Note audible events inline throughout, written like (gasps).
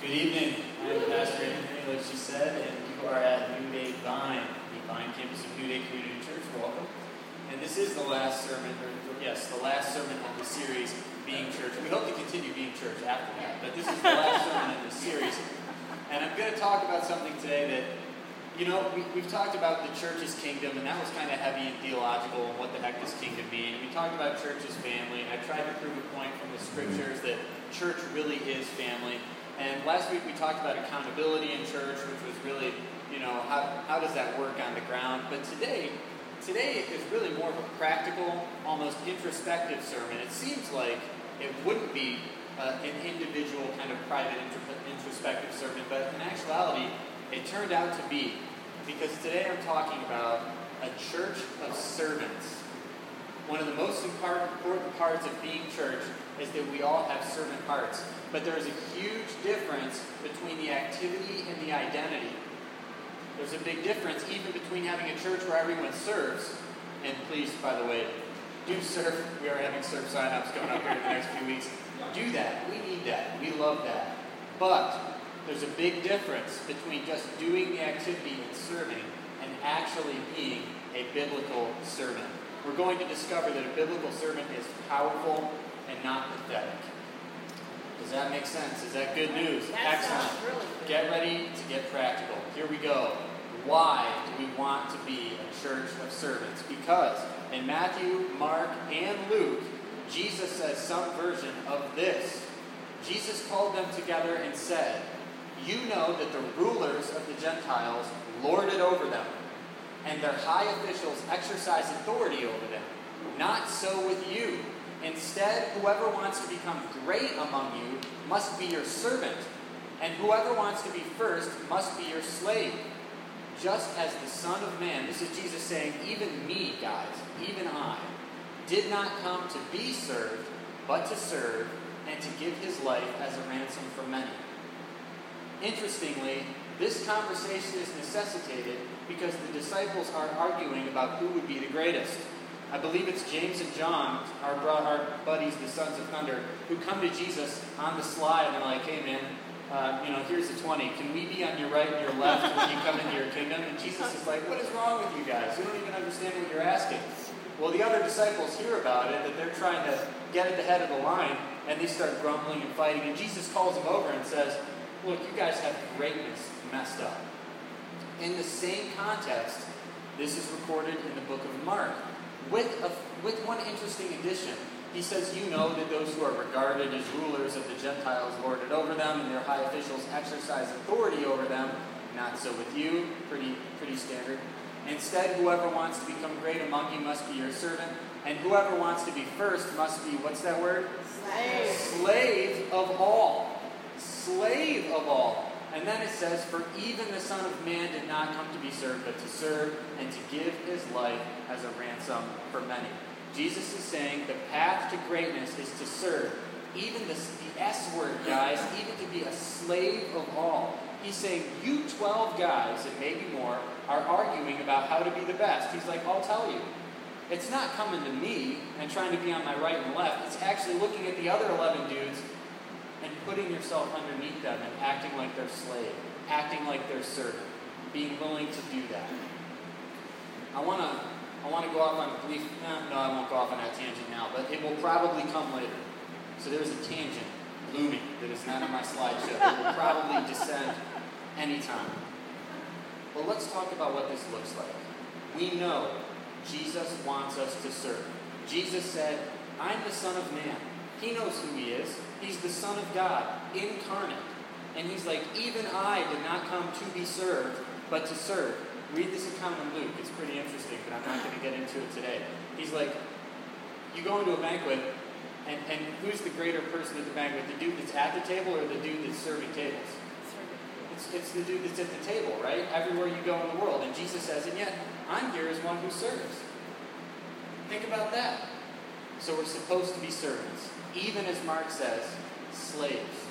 Good evening. I'm Pastor Anthony, like she said, and you are at New Day Vine, the Vine campus of New Day Community Church. Welcome. And this is the last sermon, or yes, the last sermon of the series, Being Church. We hope to continue being church after that, but this is the last (laughs) sermon in the series. And I'm going to talk about something today that, you know, we, we've talked about the church's kingdom, and that was kind of heavy and theological, and what the heck does kingdom mean? We talked about church as family, and I tried to prove a point from the scriptures that church really is family. And last week we talked about accountability in church, which was really, you know, how, how does that work on the ground? But today, today is really more of a practical, almost introspective sermon. It seems like it wouldn't be uh, an individual kind of private introspective sermon, but in actuality, it turned out to be. Because today I'm talking about a church of servants. One of the most important parts of being church is that we all have servant hearts. But there is a huge difference between the activity and the identity. There's a big difference even between having a church where everyone serves, and please, by the way, do serve. We are having serve sign-ups coming up here in the next few weeks. Do that. We need that. We love that. But there's a big difference between just doing the activity and serving and actually being a biblical servant. We're going to discover that a biblical servant is powerful and not pathetic. Does that make sense? Is that good news? That Excellent. Really get ready to get practical. Here we go. Why do we want to be a church of servants? Because in Matthew, Mark, and Luke, Jesus says some version of this. Jesus called them together and said, You know that the rulers of the Gentiles lord it over them, and their high officials exercise authority over them. Not so with you. Instead, whoever wants to become great among you must be your servant, and whoever wants to be first must be your slave. Just as the Son of Man, this is Jesus saying, even me, guys, even I, did not come to be served, but to serve, and to give his life as a ransom for many. Interestingly, this conversation is necessitated because the disciples are arguing about who would be the greatest. I believe it's James and John, our, our buddies, the sons of thunder, who come to Jesus on the slide and they're like, hey man, uh, you know, here's the 20. Can we be on your right and your left when you come into your kingdom? And Jesus is like, what is wrong with you guys? You don't even understand what you're asking. Well, the other disciples hear about it, that they're trying to get at the head of the line, and they start grumbling and fighting. And Jesus calls them over and says, look, you guys have greatness messed up. In the same context, this is recorded in the book of Mark with, a, with one interesting addition. He says, You know that those who are regarded as rulers of the Gentiles lord it over them, and their high officials exercise authority over them. Not so with you, pretty, pretty standard. Instead, whoever wants to become great among you must be your servant, and whoever wants to be first must be, what's that word? Slave. Slave of all. Slave of all. And then it says, For even the Son of Man did not come to be served, but to serve and to give his life as a ransom for many. Jesus is saying the path to greatness is to serve. Even the, the S word, guys, even to be a slave of all. He's saying, You 12 guys, and maybe more, are arguing about how to be the best. He's like, I'll tell you. It's not coming to me and trying to be on my right and left. It's actually looking at the other 11 dudes and putting yourself underneath them and acting like their slave, acting like their servant, being willing to do that. I want to I want to go off on a brief, eh, no, I won't go off on that tangent now, but it will probably come later. So there's a tangent looming that is not in my slideshow. It will probably descend anytime. But let's talk about what this looks like. We know Jesus wants us to serve. Jesus said, I'm the Son of Man. He knows who he is. He's the Son of God, incarnate. And he's like, even I did not come to be served, but to serve. Read this account in Luke. It's pretty interesting, but I'm not going to get into it today. He's like, you go into a banquet, and, and who's the greater person at the banquet? The dude that's at the table or the dude that's serving tables? It's, it's the dude that's at the table, right? Everywhere you go in the world. And Jesus says, and yet, I'm here as one who serves. Think about that. So we're supposed to be servants even as Mark says, slaves.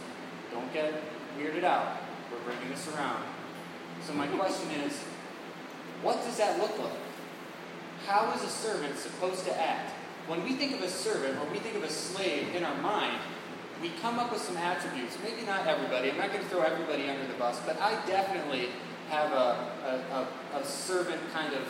Don't get weirded out. We're bringing this around. So, my question is what does that look like? How is a servant supposed to act? When we think of a servant or we think of a slave in our mind, we come up with some attributes. Maybe not everybody. I'm not going to throw everybody under the bus, but I definitely have a, a, a, a servant kind of,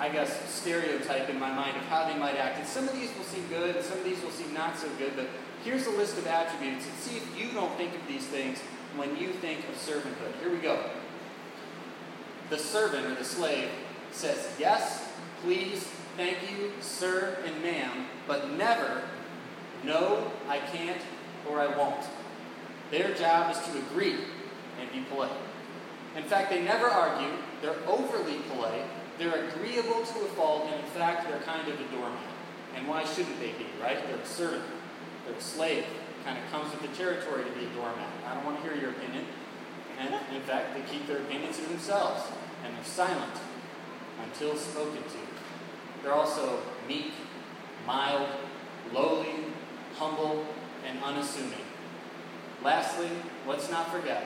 I guess, stereotype in my mind of how they might act. And some of these will seem good, and some of these will seem not so good, but here's a list of attributes, and see if you don't think of these things when you think of servanthood. Here we go. The servant or the slave says yes, please, thank you, sir, and ma'am, but never no, I can't, or I won't. Their job is to agree and be polite. In fact, they never argue, they're overly polite, they're agreeable to a fault, and in fact, they're kind of a doormat. And why shouldn't they be, right? They're a servant, they're a slave. Kind of comes with the territory to be a doormat. I don't want to hear your opinion. And in fact, they keep their opinions to themselves, and they're silent until spoken to. They're also meek, mild, lowly, humble, and unassuming. Lastly, let's not forget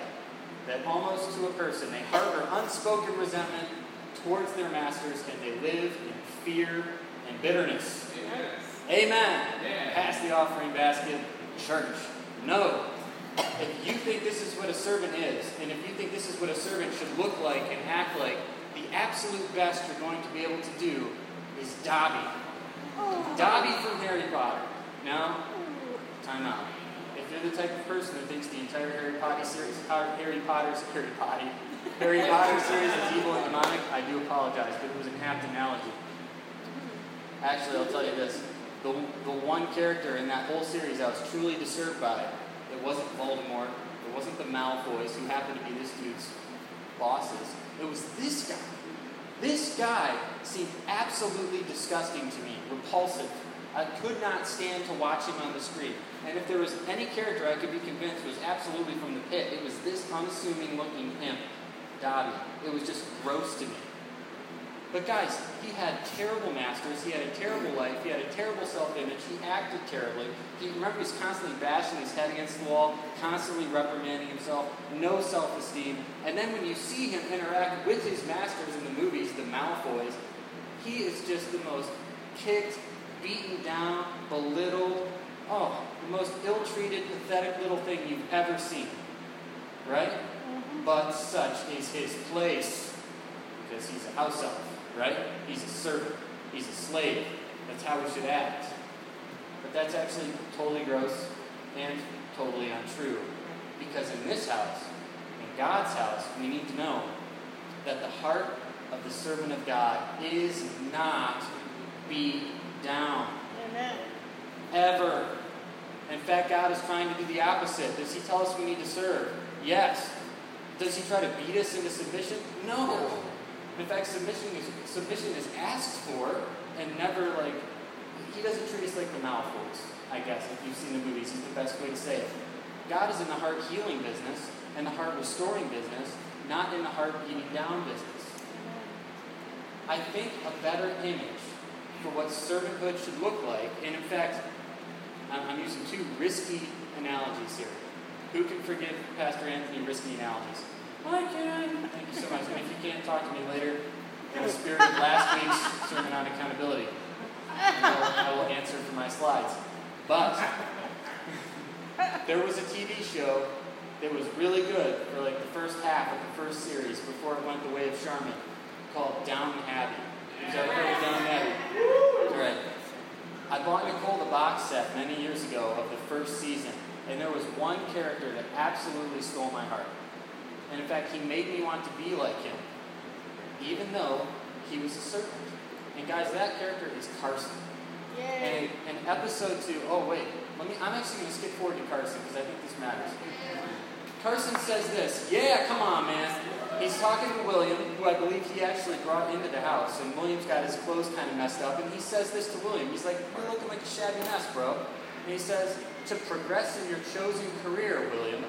that almost to a person they harbor unspoken resentment towards their masters and they live in fear and bitterness. Amen. Amen. Amen. Pass the offering basket, church. No. If you think this is what a servant is, and if you think this is what a servant should look like and act like, the absolute best you're going to be able to do is Dobby. Oh. Dobby from Harry Potter. Now, time out. If you're the type of person who thinks the entire Harry Potter series, Harry Potter's Harry Potter, Harry Potter series is evil and demonic, I do apologize, but it was an apt analogy. Actually, I'll tell you this: the the one character in that whole series I was truly disturbed by, it wasn't Voldemort, it wasn't the Malfoys who happened to be this dude's bosses. It was this guy. This guy seemed absolutely disgusting to me, repulsive. I could not stand to watch him on the screen. And if there was any character I could be convinced was absolutely from the pit, it was this unassuming looking imp, It was just gross to me. But guys, he had terrible masters. He had a terrible life. He had a terrible self-image. He acted terribly. He remember he's constantly bashing his head against the wall, constantly reprimanding himself, no self-esteem. And then when you see him interact with his masters in the movies, the Malfoys, he is just the most kicked, beaten down, belittled. Oh, the most ill treated, pathetic little thing you've ever seen. Right? But such is his place. Because he's a house elf, right? He's a servant. He's a slave. That's how we should act. But that's actually totally gross and totally untrue. Because in this house, in God's house, we need to know that the heart of the servant of God is not beat down. Amen. Ever. In fact, God is trying to do the opposite. Does He tell us we need to serve? Yes. Does He try to beat us into submission? No. In fact, submission is, submission is asked for and never like, He doesn't treat us like the Malfoys, I guess. If you've seen the movies, is the best way to say it. God is in the heart healing business and the heart restoring business, not in the heart beating down business. I think a better image for what servanthood should look like. And in fact, I'm using two risky analogies here. Who can forgive Pastor Anthony risky analogies? I can. Thank you so much. And if you can't, talk to me later in the spirit of last week's sermon on accountability. I will, answer for my slides. But there was a TV show that was really good for like the first half of the first series before it went the way of Charmin called Downton Abbey. Ever heard of Downton Abbey? All right. I bought Nicole the box set many years ago of the first season, and there was one character that absolutely stole my heart. And in fact, he made me want to be like him, even though he was a servant. And guys, that character is Carson. Yay. And in episode two, oh wait, let me. I'm actually going to skip forward to Carson because I think this matters. Carson says this. Yeah, come on, man. He's talking to William, who I believe he actually brought into the house, and William's got his clothes kind of messed up, and he says this to William. He's like, You're looking like a shabby mess, bro. And he says, To progress in your chosen career, William,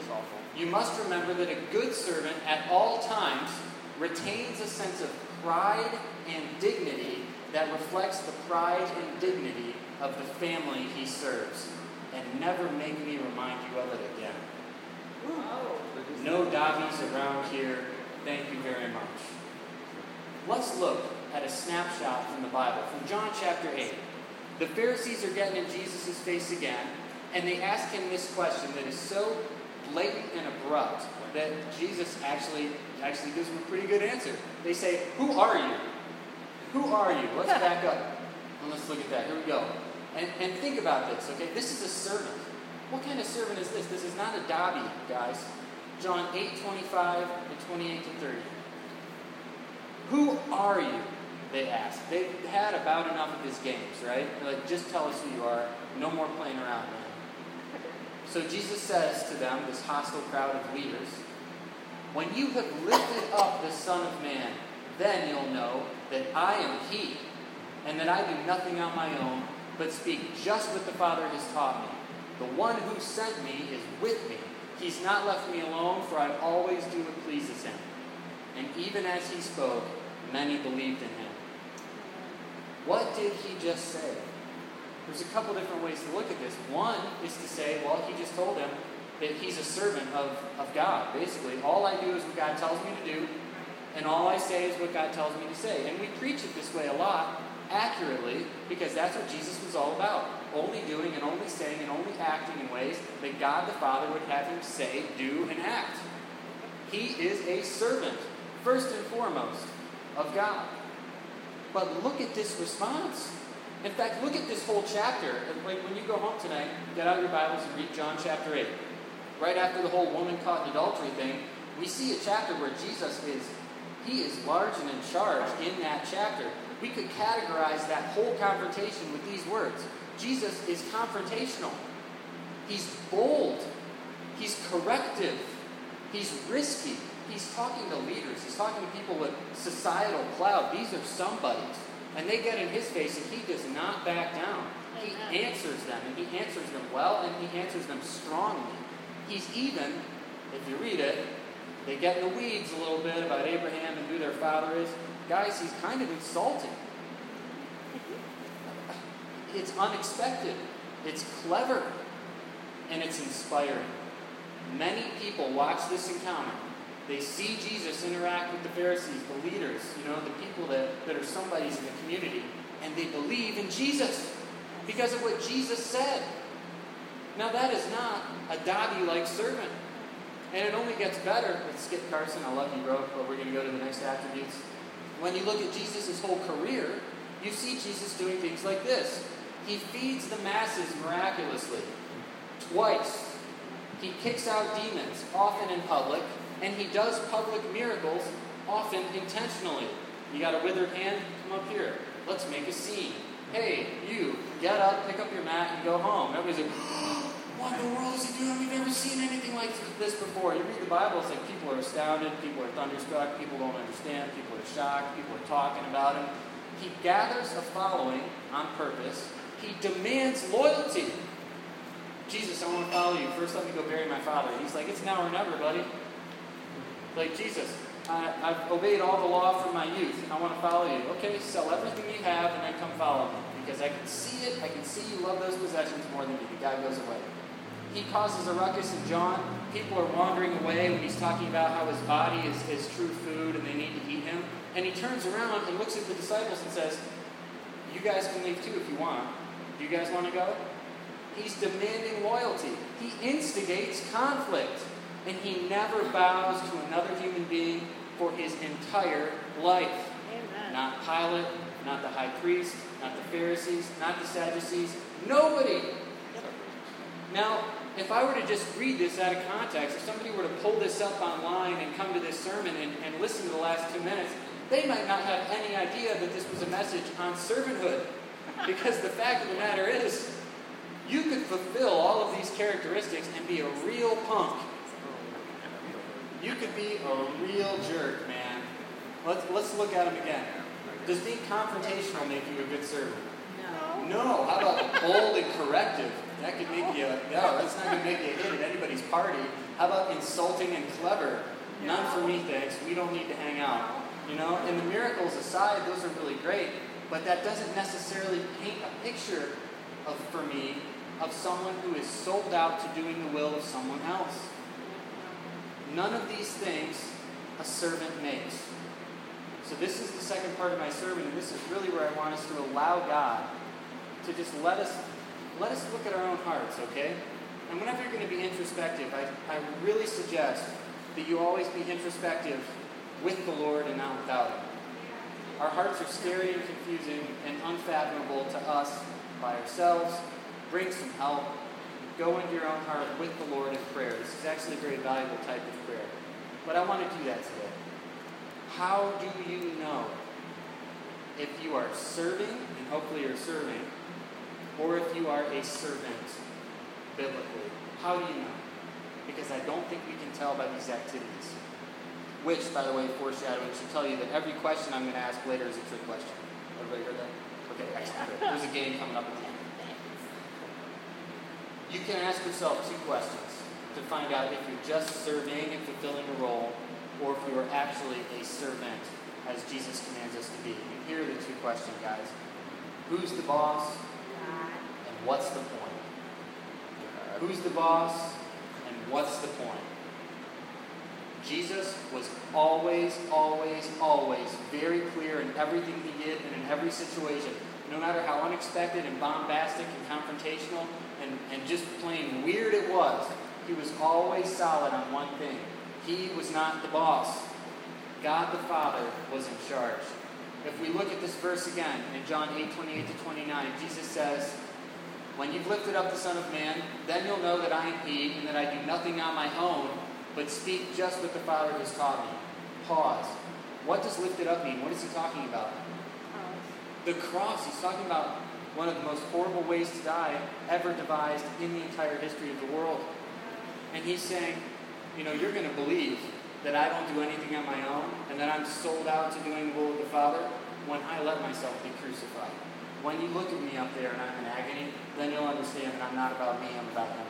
you must remember that a good servant at all times retains a sense of pride and dignity that reflects the pride and dignity of the family he serves. And never make me remind you of it again. Oh. No Dobbies around here Thank you very much. Let's look at a snapshot from the Bible, from John chapter 8. The Pharisees are getting in Jesus' face again, And they ask him this question that is so blatant and abrupt that Jesus actually actually gives them a pretty good answer. They say, Who are you? Who are you? Let's (laughs) back up and let's look at that. Here we go. And, and think about this, okay? This is a servant. What kind of servant is this? This is not a Dobby, guys. John 8, 25 and 28 to 30. Who are you? They asked. They've had about enough of his games, right? They're like, just tell us who you are. No more playing around, man. So Jesus says to them, this hostile crowd of leaders, When you have lifted up the Son of Man, then you'll know that I am He, and that I do nothing on my own, but speak just what the Father has taught me. The one who sent me is with me. He's not left me alone, for I always do what pleases him. And even as he spoke, many believed in him. What did he just say? There's a couple different ways to look at this. One is to say, well, he just told them that he's a servant of, of God, basically. All I do is what God tells me to do, and all I say is what God tells me to say. And we preach it this way a lot, accurately, because that's what Jesus was all about. Only doing and only saying and only acting in ways that God the Father would have him say, do, and act. He is a servant, first and foremost, of God. But look at this response. In fact, look at this whole chapter. Like when you go home tonight, get out your Bibles and read John chapter 8. Right after the whole woman caught in adultery thing, we see a chapter where Jesus is, he is large and in charge in that chapter. We could categorize that whole confrontation with these words. Jesus is confrontational. He's bold. He's corrective. He's risky. He's talking to leaders. He's talking to people with societal clout. These are somebodies. And they get in his face, and he does not back down. He answers them, and he answers them well, and he answers them strongly. He's even, if you read it, they get in the weeds a little bit about Abraham and who their father is. Guys, he's kind of insulting. It's unexpected, it's clever, and it's inspiring. Many people watch this encounter they see Jesus interact with the Pharisees, the leaders, you know, the people that, that are somebodies in the community, and they believe in Jesus because of what Jesus said. Now, that is not a Dobby like servant. And it only gets better with Skip Carson. I love you, bro, but we're going to go to the next attributes. When you look at Jesus' whole career, you see Jesus doing things like this. He feeds the masses miraculously. Twice. He kicks out demons, often in public, and he does public miracles, often intentionally. You got a withered hand? Come up here. Let's make a scene. Hey, you, get up, pick up your mat, and go home. Everybody's like, (gasps) what in the world is he doing? We've never seen anything like this before. You read the Bible, it's like people are astounded, people are thunderstruck, people don't understand, people are shocked, people are talking about him. He gathers a following on purpose. He demands loyalty. Jesus, I want to follow you. First, let me go bury my father. He's like, it's now or never, buddy. Like Jesus, I, have obeyed all the law from my youth. I want to follow you. Okay, sell everything you have and then come follow me. Because I can see it. I can see you love those possessions more than me. The guy goes away. He causes a ruckus in John. People are wandering away when he's talking about how his body is, is true food and they need to eat him. And he turns around and looks at the disciples and says, You guys can leave too if you want. Do you guys want to go? He's demanding loyalty. He instigates conflict and he never bows to another human being for his entire life. Amen. Not Pilate, not the high priest, not the Pharisees, not the Sadducees, nobody. Now, if I were to just read this out of context, if somebody were to pull this up online and come to this sermon and, and listen to the last two minutes, they might not have any idea that this was a message on servanthood. Because the fact of the matter is, you could fulfill all of these characteristics and be a real punk you could be a real jerk, man. Let's, let's look at him again. Does being confrontational make you a good servant? No. No. How about bold and corrective? That could make you, no, that's not going to make you a hit at anybody's party. How about insulting and clever? None for me, thanks. We don't need to hang out. You know, and the miracles aside, those are really great, but that doesn't necessarily paint a picture of, for me, of someone who is sold out to doing the will of someone else. None of these things a servant makes. So, this is the second part of my sermon, and this is really where I want us to allow God to just let us let us look at our own hearts, okay? And whenever you're going to be introspective, I, I really suggest that you always be introspective with the Lord and not without Him. Our hearts are scary and confusing and unfathomable to us by ourselves. Bring some help. Go into your own heart with the Lord in prayer. This is actually a very valuable type of prayer. But I want to do that today. How do you know if you are serving, and hopefully you're serving, or if you are a servant biblically? How do you know? Because I don't think we can tell by these activities. Which, by the way, foreshadowing should tell you that every question I'm going to ask later is a trick question. Everybody heard that? Okay, excellent. There's a game coming up at the end. You can ask yourself two questions to find out if you're just serving and fulfilling a role, or if you are actually a servant, as Jesus commands us to be. And here are the two questions, guys. Who's the boss? And what's the point? Who's the boss? And what's the point? Jesus was always, always, always very clear in everything he did and in every situation. No matter how unexpected and bombastic and confrontational and, and just plain weird it was, he was always solid on one thing. He was not the boss. God the Father was in charge. If we look at this verse again in John 8 28 to 29, Jesus says, When you've lifted up the Son of Man, then you'll know that I am He, and that I do nothing on my own, but speak just what the Father has taught me. Pause. What does lifted up mean? What is he talking about? The cross. He's talking about one of the most horrible ways to die ever devised in the entire history of the world. And he's saying, you know, you're going to believe that I don't do anything on my own and that I'm sold out to doing the will of the Father when I let myself be crucified. When you look at me up there and I'm in agony, then you'll understand that I'm not about me, I'm about Him.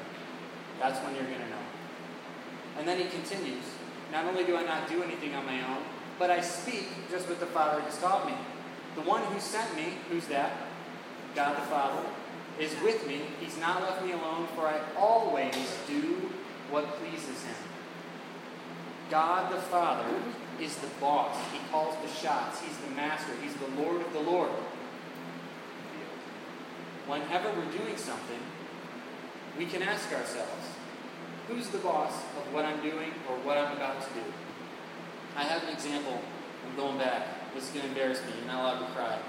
That's when you're going to know. And then he continues Not only do I not do anything on my own, but I speak just what the Father has taught me. The one who sent me, who's that? God the Father, is with me. He's not left me alone, for I always do what pleases him. God the Father is the boss. He calls the shots. He's the master. He's the Lord of the Lord. Whenever we're doing something, we can ask ourselves, who's the boss of what I'm doing or what I'm about to do? I have an example. I'm going back. This is going to embarrass me. You're not allowed to cry.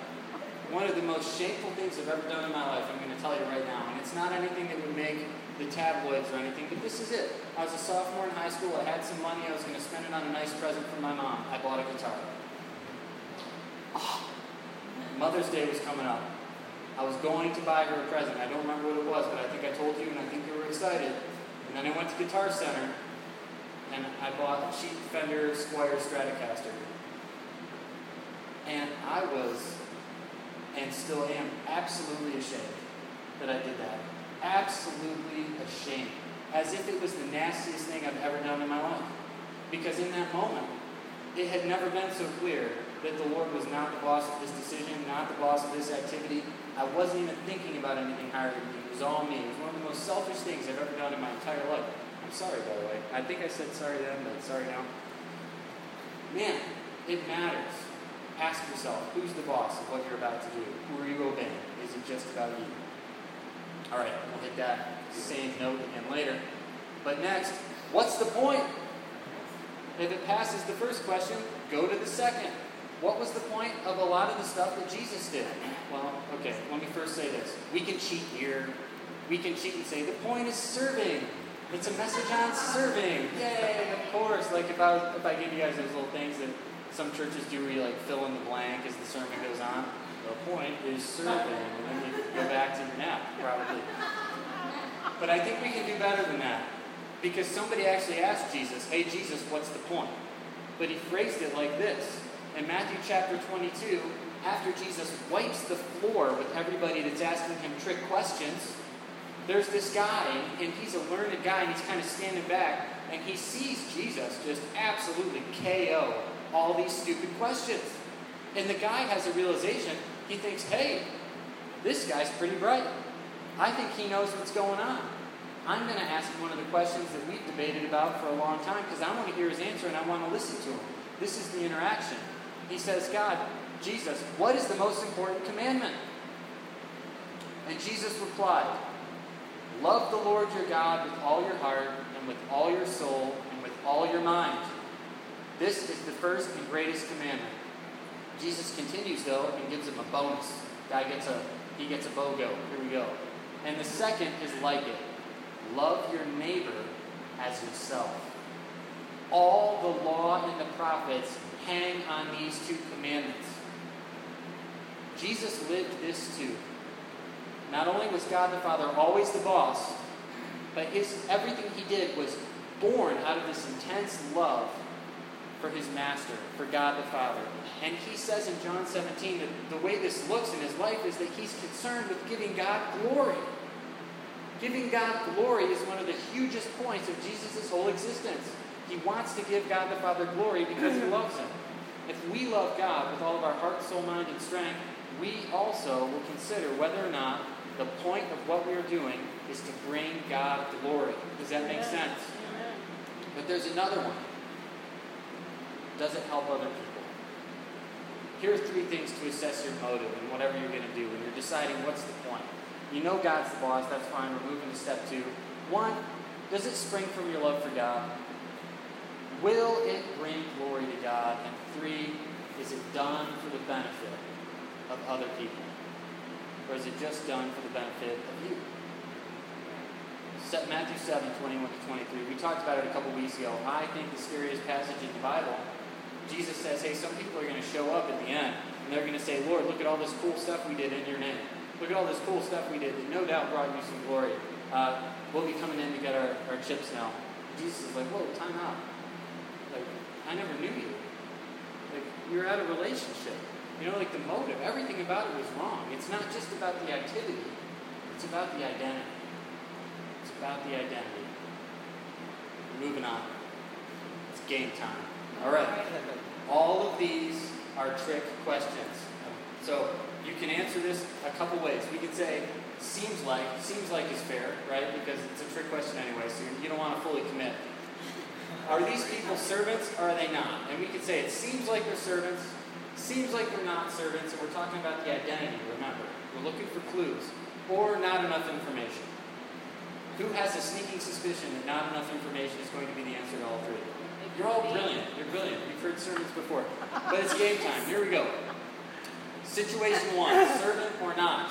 One of the most shameful things I've ever done in my life, I'm going to tell you right now, and it's not anything that would make the tabloids or anything, but this is it. I was a sophomore in high school. I had some money. I was going to spend it on a nice present for my mom. I bought a guitar. Oh, (sighs) Mother's Day was coming up. I was going to buy her a present. I don't remember what it was, but I think I told you, and I think you were excited. And then I went to Guitar Center, and I bought a cheap Fender Squier Stratocaster. And I was, and still am, absolutely ashamed that I did that absolutely ashamed, as if it was the nastiest thing I've ever done in my life. Because in that moment, it had never been so clear that the Lord was not the boss of this decision, not the boss of this activity. I wasn't even thinking about anything higher than me. It was all me. It was one of the most selfish things I've ever done in my entire life. I'm sorry, by the way. I think I said sorry then, but sorry now. Man, it matters. Ask yourself, who's the boss of what you're about to do? Who are you obeying? Is it just about you? All right, we'll hit that same note again later. But next, what's the point? If it passes the first question, go to the second. What was the point of a lot of the stuff that Jesus did? Well, okay, let me first say this. We can cheat here. We can cheat and say the point is serving. It's a message on serving. Yay, of course. Like if I if I give you guys those little things that some churches do where you like fill in the blank as the sermon goes on. The point is serving, and then you go back to your nap, probably. But I think we can do better than that. Because somebody actually asked Jesus, Hey, Jesus, what's the point? But he phrased it like this. In Matthew chapter 22, after Jesus wipes the floor with everybody that's asking him trick questions, there's this guy, and he's a learned guy, and he's kind of standing back, and he sees Jesus just absolutely KO all these stupid questions. And the guy has a realization. He thinks, hey, this guy's pretty bright. I think he knows what's going on. I'm going to ask him one of the questions that we've debated about for a long time because I want to hear his answer and I want to listen to him. This is the interaction. He says, God, Jesus, what is the most important commandment? And Jesus replied, Love the Lord your God with all your heart, and with all your soul, and with all your mind. This is the first and greatest commandment. Jesus continues, though, and gives him a bonus. Guy gets a he gets a BOGO. Here we go. And the second is like it. Love your neighbor as yourself. All the law and the prophets hang on these two commandments. Jesus lived this too. Not only was God the Father always the boss, but his everything he did was born out of this intense love for his master, for God the Father. And he says in John 17 that the way this looks in his life is that he's concerned with giving God glory. Giving God glory is one of the hugest points of Jesus' whole existence. He wants to give God the Father glory because he (clears throat) loves him. If we love God with all of our heart, soul, mind, and strength, we also will consider whether or not the point of what we are doing is to bring God glory. Does that make sense? But there's another one. Does it help other people? Here are three things to assess your motive and whatever you're going to do when you're deciding what's the point. You know God's the boss, that's fine. We're moving to step two. One, does it spring from your love for God? Will it bring glory to God? And three, is it done for the benefit of other people? Or is it just done for the benefit of you? Matthew 7, 21 to 23. We talked about it a couple weeks ago. I think the scariest passage in the Bible. Jesus says, hey, some people are going to show up at the end, and they're going to say, Lord, look at all this cool stuff we did in your name. Look at all this cool stuff we did that no doubt brought you some glory. Uh, we'll be coming in to get our, our chips now. Jesus is like, whoa, time out. Like, I never knew you. Like, were out of relationship. You know, like the motive, everything about it was wrong. It's not just about the activity, it's about the identity. It's about the identity. Moving on. It's game time. All right. All of these are trick questions. So you can answer this a couple ways. We could say, seems like, seems like is fair, right? Because it's a trick question anyway, so you don't want to fully commit. Are these people servants or are they not? And we could say it seems like they're servants, Seems like they're not servants, and we're talking about the identity, remember. We're looking for clues, or not enough information. Who has a sneaking suspicion that not enough information is going to be the answer to all three? You're all brilliant. You're brilliant. You've heard sermons before. But it's game time. Here we go. Situation one servant or not.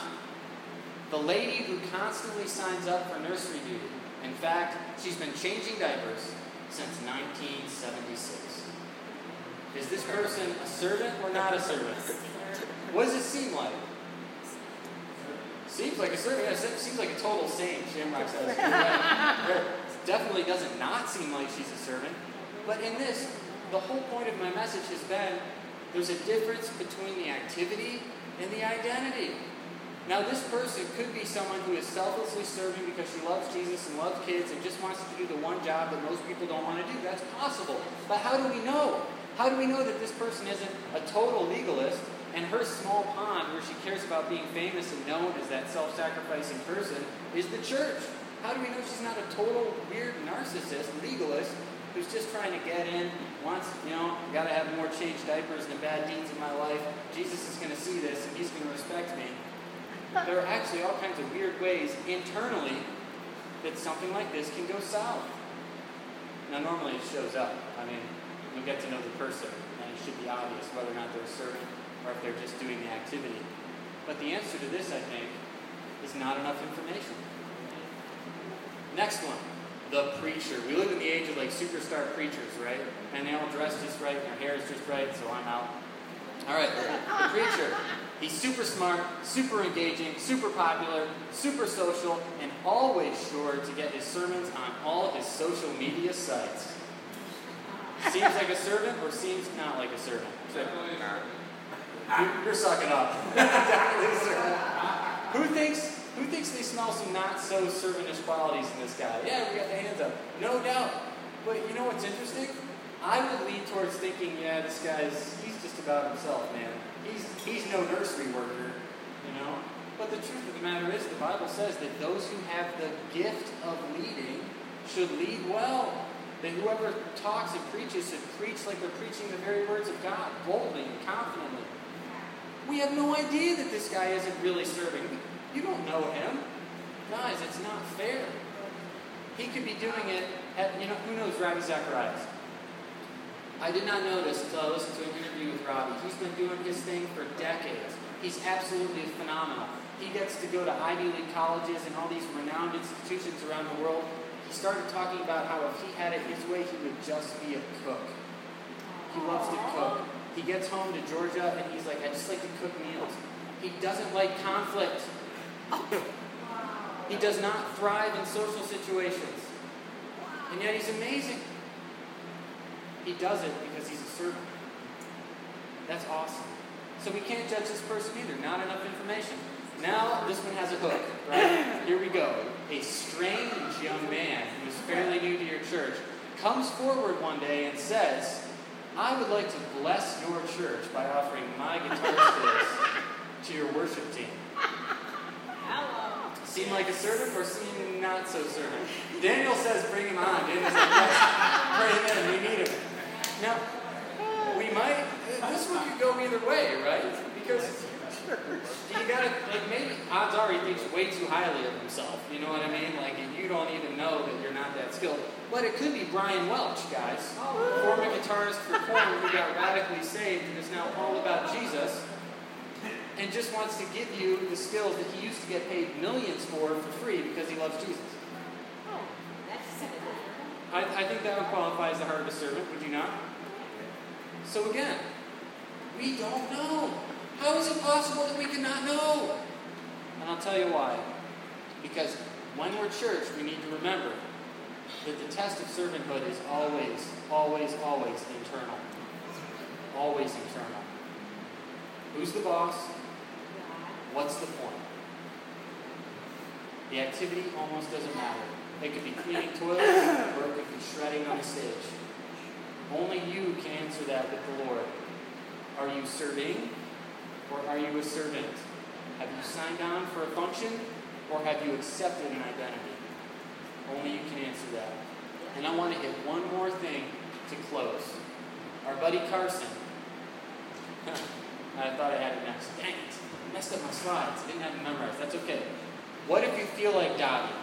The lady who constantly signs up for nursery duty. In fact, she's been changing diapers since 1976. Is this person a servant or not a servant? What does it seem like? Seems like a servant. It seems like a total saint, Shamrock says. (laughs) definitely doesn't not seem like she's a servant. But in this, the whole point of my message has been there's a difference between the activity and the identity. Now, this person could be someone who is selflessly serving because she loves Jesus and loves kids and just wants to do the one job that most people don't want to do. That's possible. But how do we know? How do we know that this person isn't a total legalist and her small pond where she cares about being famous and known as that self sacrificing person is the church? How do we know she's not a total weird narcissist, legalist, who's just trying to get in, wants, you know, got to have more changed diapers than bad deeds in my life. Jesus is going to see this and he's going to respect me. There are actually all kinds of weird ways internally that something like this can go south. Now, normally it shows up. I mean, you get to know the person, and it should be obvious whether or not they're serving or if they're just doing the activity. But the answer to this, I think, is not enough information. Next one, the preacher. We live in the age of like superstar preachers, right? And they all dress just right, and their hair is just right, so I'm out. All right, the preacher. He's super smart, super engaging, super popular, super social, and always sure to get his sermons on all his social media sites seems like a servant or seems not like a servant? Definitely not. You're sucking up. (laughs) Definitely a servant. Who thinks who thinks they smell some not so servantish qualities in this guy? Yeah, we got the hands up. No doubt. But you know what's interesting? I would lean towards thinking, yeah, this guy's he's just about himself, man. He's he's no nursery worker, you know. But the truth of the matter is the Bible says that those who have the gift of leading should lead well. That whoever talks and preaches should preach like they're preaching the very words of God, boldly and confidently. We have no idea that this guy isn't really serving. You don't know him. Guys, it's not fair. He could be doing it at, you know, who knows Ravi Zacharias? I did not notice until I listened to an interview with Ravi. He's been doing his thing for decades. He's absolutely phenomenal. He gets to go to Ivy League colleges and all these renowned institutions around the world. He started talking about how if he had it his way, he would just be a cook. He loves to cook. He gets home to Georgia and he's like, I just like to cook meals. He doesn't like conflict. He does not thrive in social situations. And yet he's amazing. He does it because he's a servant. That's awesome. So we can't judge this person either. Not enough information. Now this one has a hook, right? Here we go. A strange young man who is fairly new to your church comes forward one day and says, I would like to bless your church by offering my guitar (laughs) skills to your worship team. Seem like a servant or seem not so servant? Daniel says, bring him on. Daniel's like, yes, bring him in. We need him. Now, we might, this one could go either way, right? Because you gotta, like, maybe odds are he thinks way too highly of himself. You know what I mean? Like, you don't even know that you're not that skilled. But it could be Brian Welch, guys. Former guitarist for Korn who got radically saved and is now all about Jesus and just wants to give you the skills that he used to get paid millions for for free because he loves Jesus. Oh, that's I, I think that would qualify as the heart of a servant, would you not? So again, we don't know. How is it possible that we cannot know? And I'll tell you why. Because when we're church, we need to remember that the test of servanthood is always, always, always internal. Always internal. Who's the boss? What's the point? The activity almost doesn't matter. It could be cleaning toilets or it could be shredding on a stage. Only you can answer that with the Lord. Are you serving or are you a servant? Have you signed on for a function or have you accepted an identity? Only you can answer that. And I want to hit one more thing to close. Our buddy Carson. (laughs) I thought I had it next. Dang it. Messed up my slides. I didn't have them memorized. That's okay. What if you feel like Dobby?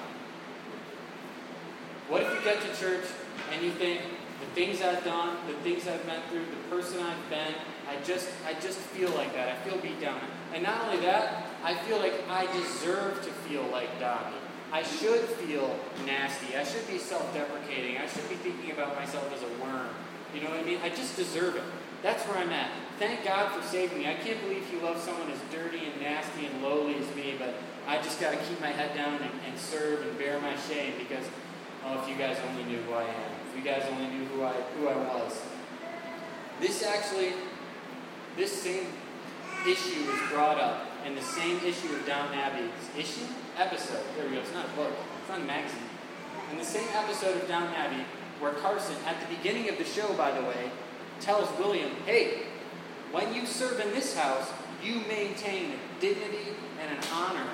What if you get to church and you think, the things I've done, the things I've been through, the person I've been, I just I just feel like that. I feel beat down. And not only that, I feel like I deserve to feel like Dobby. I should feel nasty. I should be self-deprecating. I should be thinking about myself as a worm. You know what I mean? I just deserve it. That's where I'm at. Thank God for saving me. I can't believe He loves someone as dirty and nasty and lowly as me, but I just got to keep my head down and, and serve and bear my shame because, oh, if you guys only knew who I am. If you guys only knew who I, who I was. This actually, this same issue is brought up in the same issue of Downton Abbey's issue? Episode. There we go. It's not a book. It's not a magazine. In the same episode of Downton Abbey, where Carson, at the beginning of the show, by the way, tells William, hey, when you serve in this house, you maintain the dignity and an honor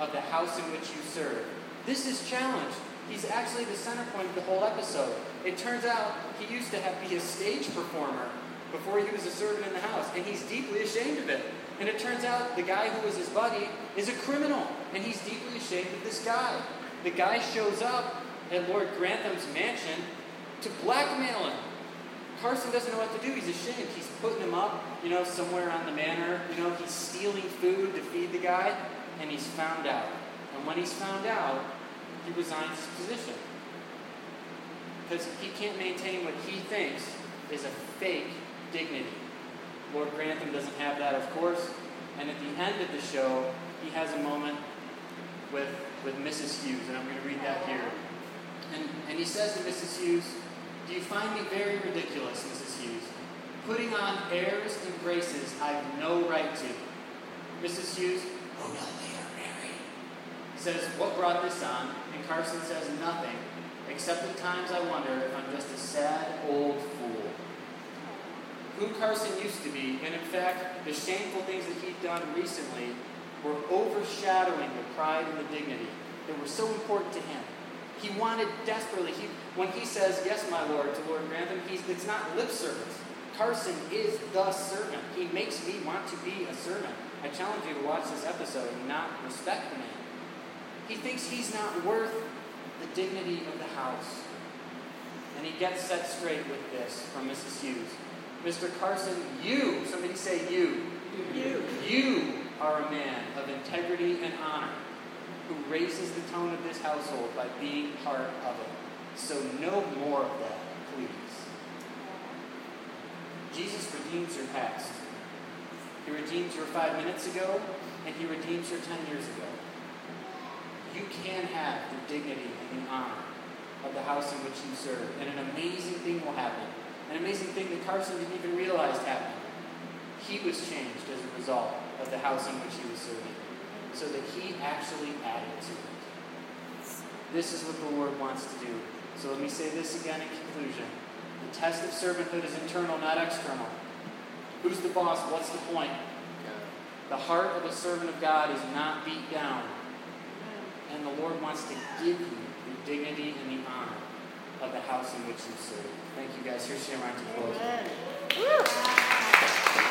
of the house in which you serve. This is challenged. He's actually the center point of the whole episode. It turns out he used to have, be a stage performer before he was a servant in the house, and he's deeply ashamed of it. And it turns out the guy who was his buddy is a criminal, and he's deeply ashamed of this guy. The guy shows up at Lord Grantham's mansion to blackmail him. Carson doesn't know what to do. He's ashamed. He's putting him up, you know, somewhere on the manor. You know, he's stealing food to feed the guy, and he's found out. And when he's found out, he resigns his position. Because he can't maintain what he thinks is a fake dignity. Lord Grantham doesn't have that, of course. And at the end of the show, he has a moment with, with Mrs. Hughes, and I'm going to read that here. And, and he says to Mrs. Hughes, Do you find me very ridiculous, Mrs. Hughes? Putting on airs and graces I've no right to. Mrs. Hughes, Oh, no, they are married. Says, What brought this on? And Carson says, Nothing, except at times I wonder if I'm just a sad old fool who Carson used to be, and in fact, the shameful things that he'd done recently were overshadowing the pride and the dignity that were so important to him. He wanted desperately, he, when he says, Yes, my Lord, to Lord Grantham, he's, it's not lip service. Carson is the servant. He makes me want to be a servant. I challenge you to watch this episode and not respect the man. He thinks he's not worth the dignity of the house. And he gets set straight with this from Mrs. Hughes. Mr. Carson, you, somebody say you. You. You are a man of integrity and honor who raises the tone of this household by being part of it. So no more of that, please. Jesus redeems your past. He redeems your five minutes ago, and he redeems your ten years ago. You can have the dignity and the honor of the house in which you serve, and an amazing thing will happen. An amazing thing that Carson didn't even realize happened. He was changed as a result of the house in which he was serving, so that he actually added to it. This is what the Lord wants to do. So let me say this again in conclusion. The test of servanthood is internal, not external. Who's the boss? What's the point? The heart of a servant of God is not beat down. And the Lord wants to give you the dignity and the honor of the house in which you serve. Thank you guys. Here's Shamrock to close. Amen.